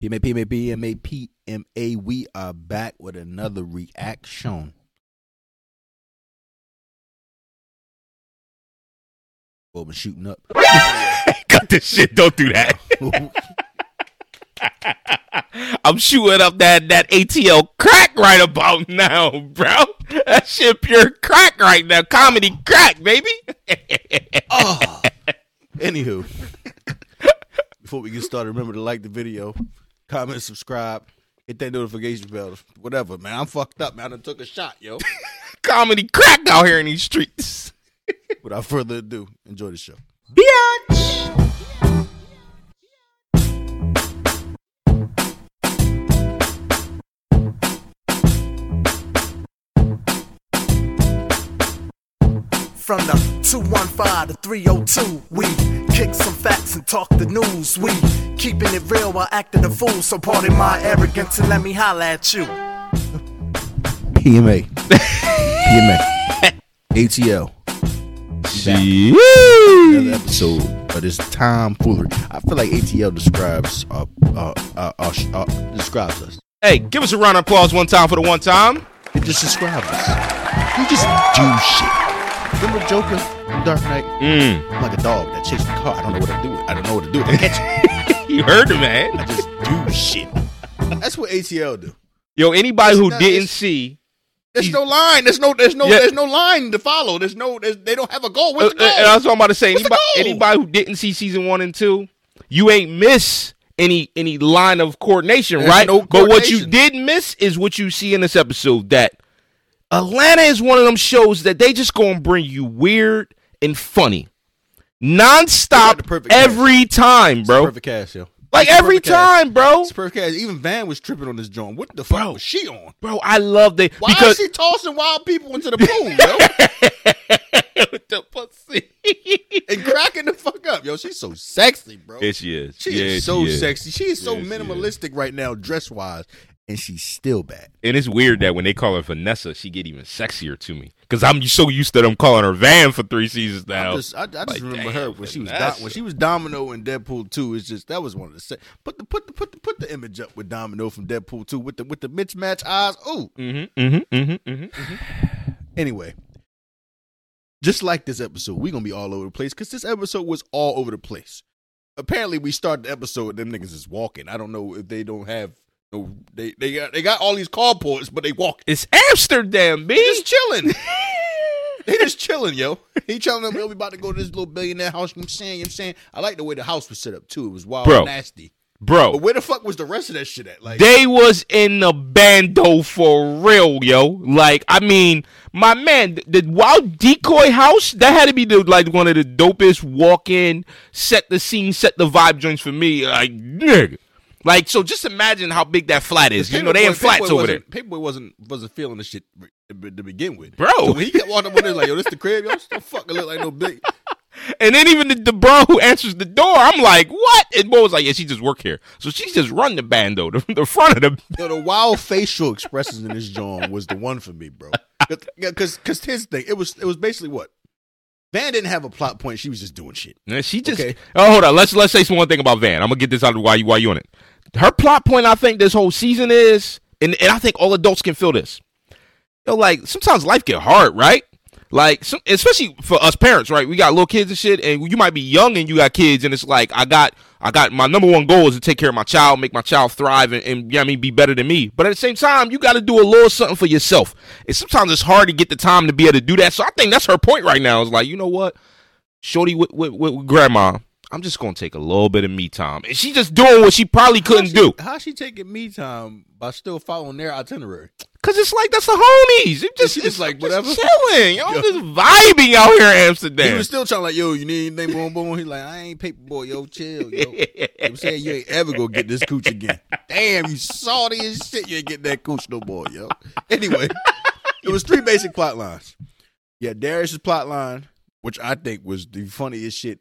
PMA, PMA, PMA, PMA. We are back with another reaction. Well, we're shooting up. Cut this shit. Don't do that. I'm shooting up that that ATL crack right about now, bro. That shit pure crack right now. Comedy crack, baby. oh. Anywho, before we get started, remember to like the video, comment, subscribe, hit that notification bell, whatever, man. I'm fucked up, man. I done took a shot, yo. Comedy crack out here in these streets. Without further ado, enjoy the show. Bitch. From the 215 to 302, we kick some facts and talk the news. We keeping it real while acting a fool. So pardon my arrogance and let me holla at you. PMA. PMA. ATL. Another episode of this tomfoolery. I feel like ATL describes uh, uh, uh, uh, uh, describes us. Hey, give us a round of applause one time for the one time. It just describes us. We just do shit. Remember Joker in Dark Knight? Mm. I'm like a dog that chases a car. I don't know what to do with. I don't know what to do. I catch it. You heard him, man. I just do shit. That's what ATL do. Yo, anybody who not- didn't see, There's no line. There's no. There's no. Yeah. There's no line to follow. There's no. There's, they don't have a goal. uh, What's the goal? and that's what I'm about to say. Anybody, anybody who didn't see season one and two, you ain't miss any any line of coordination, There's right? no but what you did miss is what you see in this episode. That Atlanta is one of them shows that they just gonna bring you weird and funny, nonstop perfect cast. every time, bro. perfect cast, yo. Like It's every perfect cast. time, bro. It's perfect cast. Even Van was tripping on this joint. What the fuck Bro. was she on? Bro, I love the Why because is she tossing wild people into the pool, yo? with the pussy. and cracking the fuck up, yo? She's so sexy, bro. Yeah, she is. She yeah, is so she is. sexy. She is so Yeah, is. minimalistic right now, dress wise, and she's still bad. And it's weird that when they call her Vanessa, she get even sexier to me. Cause I'm so used to them calling her Van for three seasons now. I just, I, I just Like, remember her when she was do, when she was Domino in Deadpool two. It's just that was one of the se- put the put the put the put the image up with Domino from Deadpool two with the with the mismatched eyes. Ooh, mm-hmm, mm-hmm, mm-hmm, mm-hmm. Anyway, just like this episode, we're gonna be all over the place because this episode was all over the place. Apparently, we start the episode, them niggas is walking. I don't know if they don't have no. They they got they got all these carports, but they walk. It's Amsterdam, They B. just chilling. they just chilling, yo. He telling them, yo, we about to go to this little billionaire house. You know what I'm saying, you know what I'm saying. I like the way the house was set up too. It was wild, Bro. and nasty. But Bro, where the fuck was the rest of that shit at? Like, they was in the bando for real, yo. Like, I mean, my man, the, the wild decoy house, that had to be the like one of the dopest walk-in, set the scene, set the vibe joints for me. Like, nigga. Like, so just imagine how big that flat is. You know, they in flats over there. Paper Boi wasn't wasn't feeling the shit to begin with, Bro. So when he kept walking up this, like, yo, this the crib, yo, this don't fucking look like no big. And then even the, the bro who answers the door, I'm like, what? And Bo was like, yeah, she just work here. So she just run the bando, the, the front of the. Yo, the wild facial expressions in this joint was the one for me, bro. Because because his thing, it was it was basically what Van didn't have a plot point. She was just doing shit. And she just. Okay. Oh, hold on. Let's let's say some one thing about Van. I'm gonna get this out of why you why you on it. Her plot point, I think, this whole season is, and, and I think all adults can feel this. Yo, like sometimes life get hard, right? Like, some, especially for us parents, right? We got little kids and shit, and you might be young and you got kids, and it's like I got, I got my number one goal is to take care of my child, make my child thrive, and, and yeah, I mean, be better than me. But at the same time, you got to do a little something for yourself. And sometimes it's hard to get the time to be able to do that. So I think that's her point right now. Is like, you know what, Shorty with, with, with, with grandma, I'm just gonna take a little bit of me time, and she just doing what she probably couldn't do. How she taking me time by still following their itinerary? Cause it's like that's the homies. It just she just it's like, just whatever? chilling. Yo, Yo. just vibing out here in Amsterdam. He was still trying like, yo, you need anything, boom, boom. He's like, I ain't Paper Boi, yo, chill, yo. I'm saying you ain't ever gonna get this cooch again. Damn, you salty as shit. You ain't getting that cooch no more, yo. Anyway, it was three basic plot lines. Yeah, Darius's plot line, which I think was the funniest shit.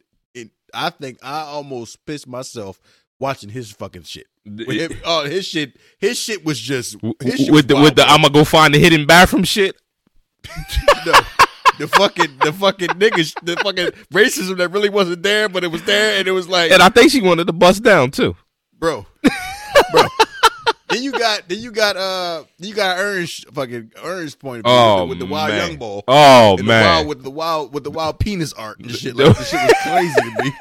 I think I almost pissed myself watching his fucking shit. Him- oh, his shit, his shit was just shit with the wild, with the. I'm gonna go find the hidden bathroom shit. the, the fucking the fucking niggas the fucking racism that really wasn't there, but it was there, and it was like, And I think she wanted to bust down too. bro, bro, got then you got uh you got Ernst fucking Ernst point Oh, with the wild man. young ball. Oh And the man, wild, with the wild with the wild penis art and shit. Like, the shit was crazy to me.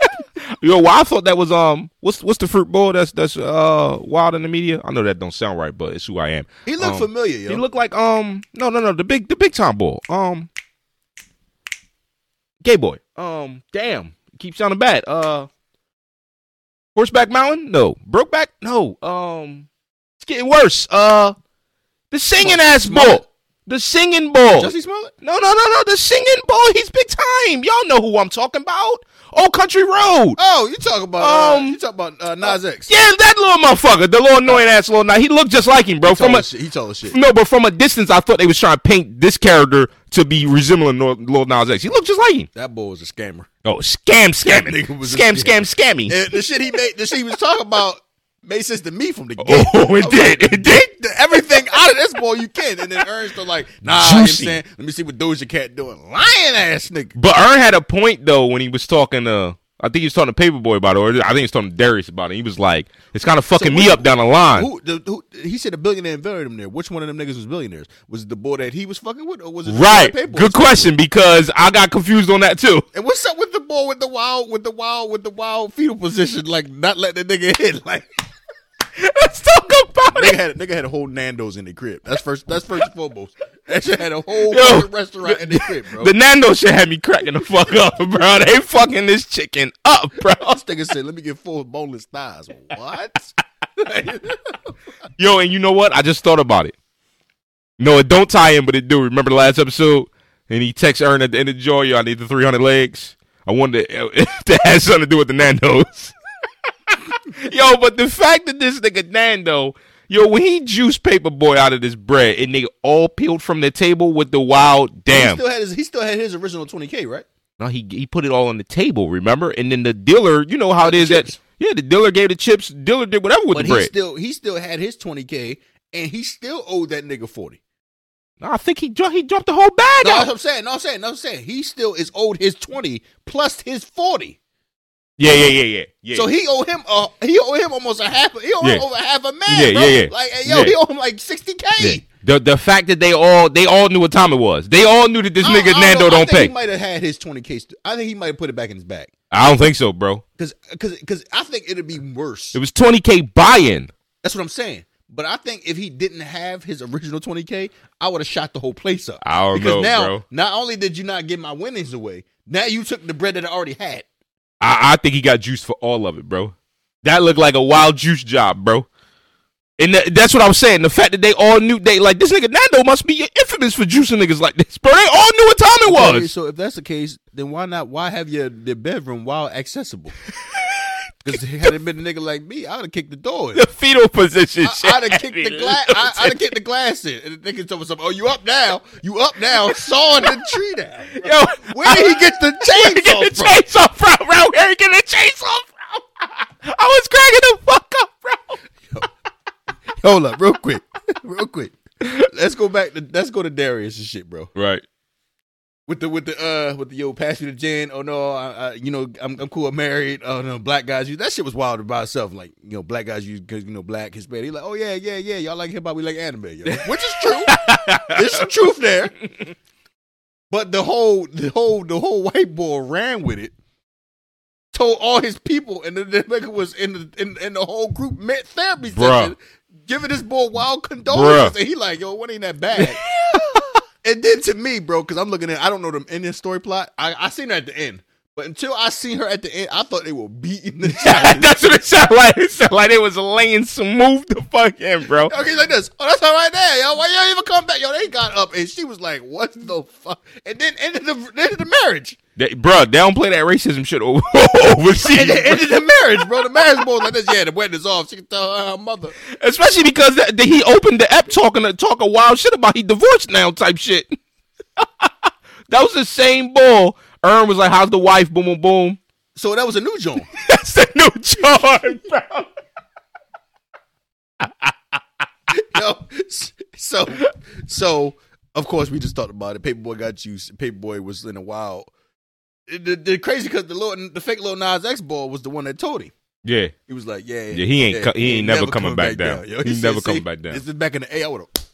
yo, well, I thought that was um, what's what's the fruit bowl that's that's uh wild in the media? I know that don't sound right, but it's who I am. He looked Um, familiar, yo. He looked like um, no, no, no, the big the big time bull. Um, gay boy. Um, damn, keep sounding bad. Uh, horseback mountain? No, brokeback? No. Um, getting worse. Uh, the singing ass Smollett? bull. The singing bull. Jussie Smollett? No, no, no, no. The singing bull. He's big time. Y'all know who I'm talking about. Old Country Road. Oh, you talk about uh, Um, you talk about uh, Nas X. Yeah, that little motherfucker. The little annoying ass little. Now he looked just like him, bro. He From a shit. He tall as shit. no, but from a distance, I thought they was trying to paint this character to be resembling Lil Lil Nas X. He looked just like him. That boy was a scammer. Oh, scam, scamming, nigga was a scam, scam. scam, scammy. And the shit he made, the shit he was talking about made sense to me from the get. Oh, it did, it did. Everything out of this boy you can, and then Ernst are like, nah. You know what I'm saying, let me see what Doja Cat doing. Lion ass nigga. But Earn had a point though when he was talking to. I think he was talking to Paper Boi about it, or I think he was talking to Darius about it. He was like, "It's kind of fucking me which- up down the line." Who, the, who, he said a billionaire invited him there. Which one of them niggas was billionaires? Was it the boy that he was fucking with, or was it Right. Good question because I got confused on that too. And what's up with the boy with the wild, with the wild, with the wild fetal position, like not letting the nigga hit? Like Let's talk about nigga it. had, nigga had a whole Nando's in the crib. That's first. That's first and foremost. That shit had a whole Yo, restaurant in the crib, bro. The Nando shit had me cracking the fuck up, bro. They fucking this chicken up, bro. This nigga said, "Let me get full boneless thighs." What? Yo, and you know what? I just thought about it. No, it don't tie in, but it do. Remember the last episode? And he texts Earn at the end of the joy, yo, I need the 300 legs. I wanted to, if that has something to do with the Nando's. Yo, but the fact that this nigga Nando, yo, when he juiced Paper Boi out of this bread and they all peeled from the table with the wild, damn. He still had his. He still had his original twenty k, right? No, he he put it all on the table, remember? And then the dealer, you know how it is that yeah, the dealer gave the chips. Dealer did whatever with But the he bread. still he still had his twenty k, and he still owed that nigga forty. No, I think he dro- he dropped the whole bag No, that's out. I'm saying. No, I'm saying. No, I'm saying. He still is owed his twenty plus his forty. Yeah, yeah, yeah, yeah, yeah. So he owed him. a he owed him almost a half. He owed him Yeah. over half a man. Yeah, bro. yeah, yeah. Like, hey, yo, Yeah. he owed him like sixty k. The the fact that they all they all knew what time it was. They all knew that this nigga Nando I don't think pay. He might have had his twenty k. I think he might have put it back in his bag I don't think so, bro. because because because I think it'd be worse. It was 20k buy-in. That's what I'm saying. But I think if he didn't have his original 20K, I would have shot the whole place up. I don't because know, now, bro. not only did you not get my winnings away, now you took the bread that I already had. I, I think he got juice for all of it, bro. That looked like a wild juice job, bro. And tha- that's what I was saying. The fact that they all knew they like this nigga Nando must be infamous for juicing niggas like this, bro. They all knew what time it was. Okay, so if that's the case, then why not? Why have your the bedroom while accessible? Because had it been a nigga like me, I would have kicked the door. in. the fetal position. I, I'd have kicked the glass. I, I'd have kicked the glass in, and the nigga told me something. Oh, you up now? You up now? Sawing the tree down. Yo, Where did he get the chainsaw get the from? chainsaw from, bro? Where he get the chainsaw from? I was cracking the fuck up, bro. Hold up, real quick, real quick. Let's go back to let's go to Darius and shit, bro. Right. With the with the uh with the yo pass me the gin. Oh no, I, I you know I'm I'm cool. I'm married. Oh no, black guys use that shit was wild by itself. Like you know black guys use because you know black Hispanic. He like oh yeah yeah yeah y'all like hip hop we like anime yo. which is true. There's some truth there. But the whole the whole the whole white boy ran with it. Told all his people, and the, the nigga was in the in, in the whole group met therapy session, giving this boy wild condolences, Bruh. and he like, yo, what ain't that bad? and then to me, bro, because I'm looking at, I don't know the ending story plot. I I seen her at the end, but until I seen her at the end, I thought they were beating the child. That's what it sounded like. It sounded like it was laying smooth the fuck in, bro. Okay, like this. Oh, that's all right there, yo. Why y'all even come back? Yo, they got up, and she was like, "What the fuck?" And then ended the ended the marriage. They, bro, they don't play that racism shit over, overseas. And bro. ended the marriage, bro. The marriage boy was like this. Yeah, the wedding is off. She can tell her, her mother. Especially because that, that he opened the app talking talking wild shit about he divorced now type shit. that was the same bull. Earn was like, "How's the wife?" Boom, boom, boom. So that was a new joint. That's a new John, bro. Yo, so so of course we just talked about it. Paper Boi got you. Paper Boi was in a wild. The, the crazy because the little, the fake little Nas X ball was the one that told him. Yeah. He was like, yeah, Yeah, he ain't co- he ain't never coming back down. yo. He said, never coming back down." This is back in the A. I would have.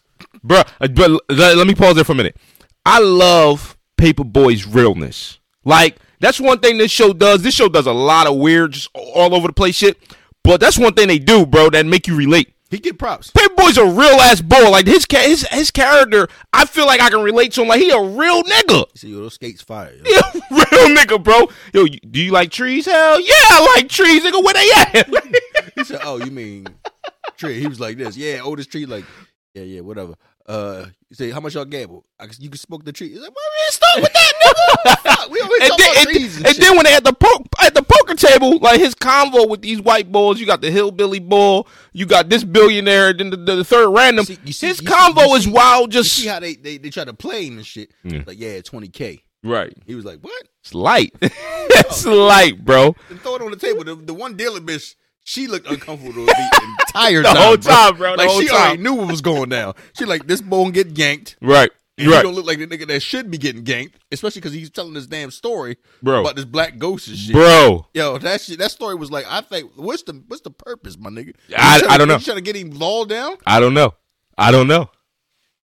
Bruh, uh, but let, let me pause there for a minute. I love Paper Boi's realness. Like, that's one thing this show does. This show does a lot of weird, just all over the place shit. But that's one thing they do, bro, that make you relate. He get props. Paper Boi's a real ass boy. Like his ca- his his character, I feel like I can relate to him. Like he a real nigga. He said, yo, those skates fire. Yo. He a real nigga, bro. Yo, you- do you like trees? Hell yeah, I like trees, nigga. Where they at? He said, oh, you mean tree? He was like this. Yeah, oldest tree. Like, yeah, yeah, whatever. Uh, he said, how much y'all gamble? I you can smoke the tree. He's like, we ain't with that, nigga. Fuck, we always and then, about and, trees and, and then when they at the po- at the poker table, like his convo with these white bulls, you got the hillbilly bull, you got this billionaire, then the, the, third random. You see- you see- his see- convo you is see- wild. Just see how they, they, they try to play him and shit. Yeah. Like, yeah, 20K. right. He was like, what? It's light. it's light, bro. And throw it on the table. The, the one dealer bitch, she looked uncomfortable the entire The time. whole time, bro, the Like whole she time. already knew what was going down. She like this bone get ganked. Right. And he don't look like the nigga that should be getting ganked, especially because he's telling this damn story Bro. about this black ghost and shit. Bro. Yo, that shit, that story was like, I think, what's the what's the purpose, my nigga? I- trying I don't know. You trying to get him lulled down? I don't know. I don't know.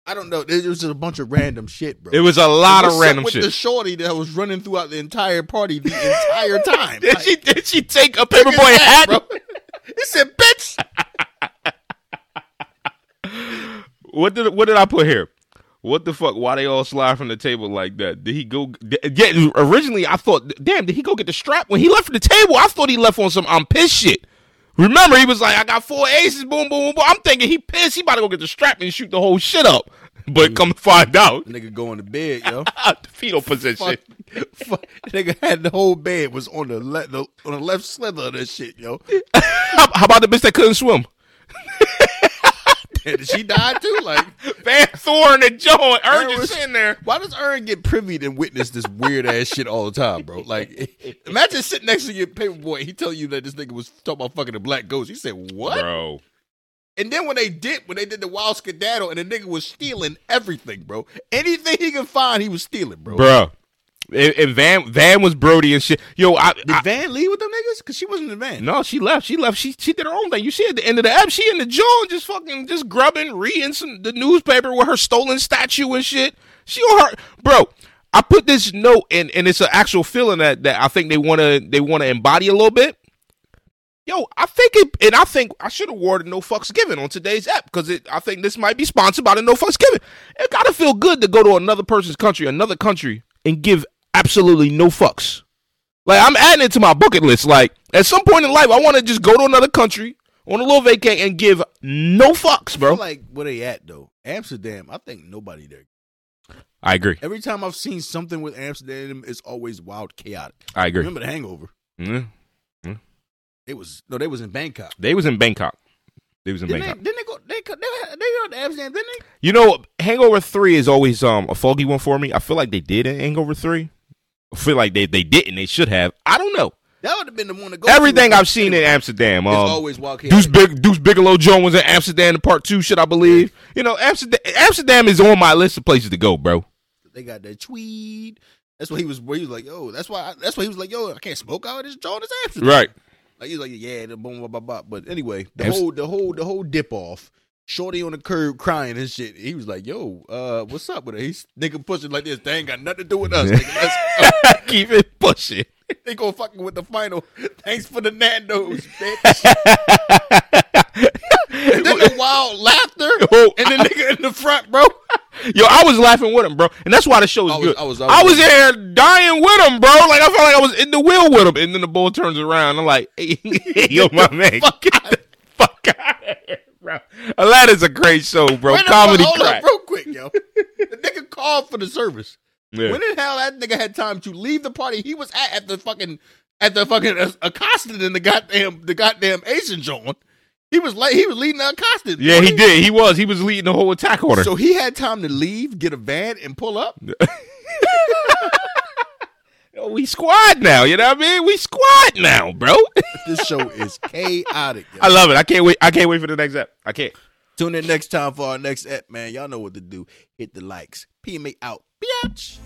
I don't know. It was just a bunch of random shit, bro. It was a lot of What's up random with shit. The shorty that was running throughout the entire party the entire time. did Like, she did she take a Paper Boi hat? bro. He said, "Bitch." What did what did I put here? What the fuck? Why they all slide from the table like that? Did he go? Yeah, originally I thought, damn, did he go get the strap when he left the table? I thought he left on some I'm pissed shit. Remember, he was like, I got four aces, boom, boom, boom, boom. I'm thinking he pissed. He about to go get the strap and shoot the whole shit up. But mm. come to find out, nigga going to bed, yo. the fetal position. Fuck, fuck. Nigga had the whole bed was on the, le- the on the left slither of that shit, yo. How, how about the bitch that couldn't swim? Did she die too? Like, Van Thorn and Joe and Earn just was- sitting there. why does Earn get privy and witness this weird ass shit all the time, bro? Like, imagine sitting next to your Paper Boi. He tell you that this nigga was talking about fucking a black ghost. He said, "What?" Bro. And then when they did, when they did the wild skedaddle, and the nigga was stealing everything, bro. Anything he could find, he was stealing, bro. Bro. And, Van Van was Brody and shit. Yo, I, Did I Van leave with them niggas? Cause she wasn't in the van. No, she left. She left. She she did her own thing. You see at the end of the app, she in the joint just fucking just grubbing, reading some the newspaper with her stolen statue and shit. She on her bro. I put this note and and it's an actual feeling that that I think they wanna they wanna embody a little bit. Yo, I think it, and I think I should have awarded no fucks given on today's app because it. I think this might be sponsored by the no fucks given. It gotta feel good to go to another person's country, another country, and give absolutely no fucks. Like I'm adding it to my bucket list. Like at some point in life, I want to just go to another country on a little vacay and give no fucks, I bro. feel like where they at though? Amsterdam. I think nobody there. I agree. Every time I've seen something with Amsterdam, it's always wild, chaotic. I agree. Remember the Hangover? Mhm. It was no, they was in Bangkok. They was in Bangkok. They was in Didn't they, Bangkok. didn't they go? They go- they, they go to Amsterdam, didn't they? You know, Hangover Three is always um a foggy one for me. I feel like they did in Hangover Three. I feel like they they didn't. They should have. I don't know. That would have been the one to go. Everything to. I've seen in Amsterdam. Um, always wild, Deuce. Big, Deuce Bigalow Jones was in Amsterdam in part two. Should I believe? You know, Amsterdam. Amsterdam is on my list of places to go, bro. They got that tweed. That's why he was. Where he was like, yo. That's why. That's why he was like, yo. I can't smoke out this joint. It's Amsterdam. Right. Like he's like, yeah, the boom, blah, blah, blah. But anyway, the Amst- whole, the whole, the whole dip off. Shorty on the curb crying and shit. He was like, yo, uh, what's up with it? He's nigga pushing like this. They ain't got nothing to do with us. nigga. Keep it pushing. they go fucking with the final. Thanks for the Nando's, bitch. and then the wild laughter. Oh, and the nigga in the front, bro. Yo, I was laughing with him, bro, and that's why the show is I was- good. I was- I was- there dying with him, bro. Like I felt like I was in the wheel with him, and then the bull turns around. I'm like, hey, yo, my man, Fuck get the fuck out of here, bro. That is a great show, bro. Wait Comedy minute, hold crack. up real quick, yo. the nigga called for the service. Yeah. When the hell that nigga had time to leave the party he was at at the fucking at the fucking uh, accosted in the goddamn the goddamn Asian joint? He was like He was leading the accosted. yeah, he did. He was. He was leading the whole attack order. So he had time to leave, get a van, and pull up. We squad now. You know what I mean? We squad now, bro. This show is chaotic. yo. I love it. I can't wait. I can't wait for the next ep. I can't. Tune in next time for our next ep, man. Y'all know what to do. Hit the likes. PMA out. Biatch.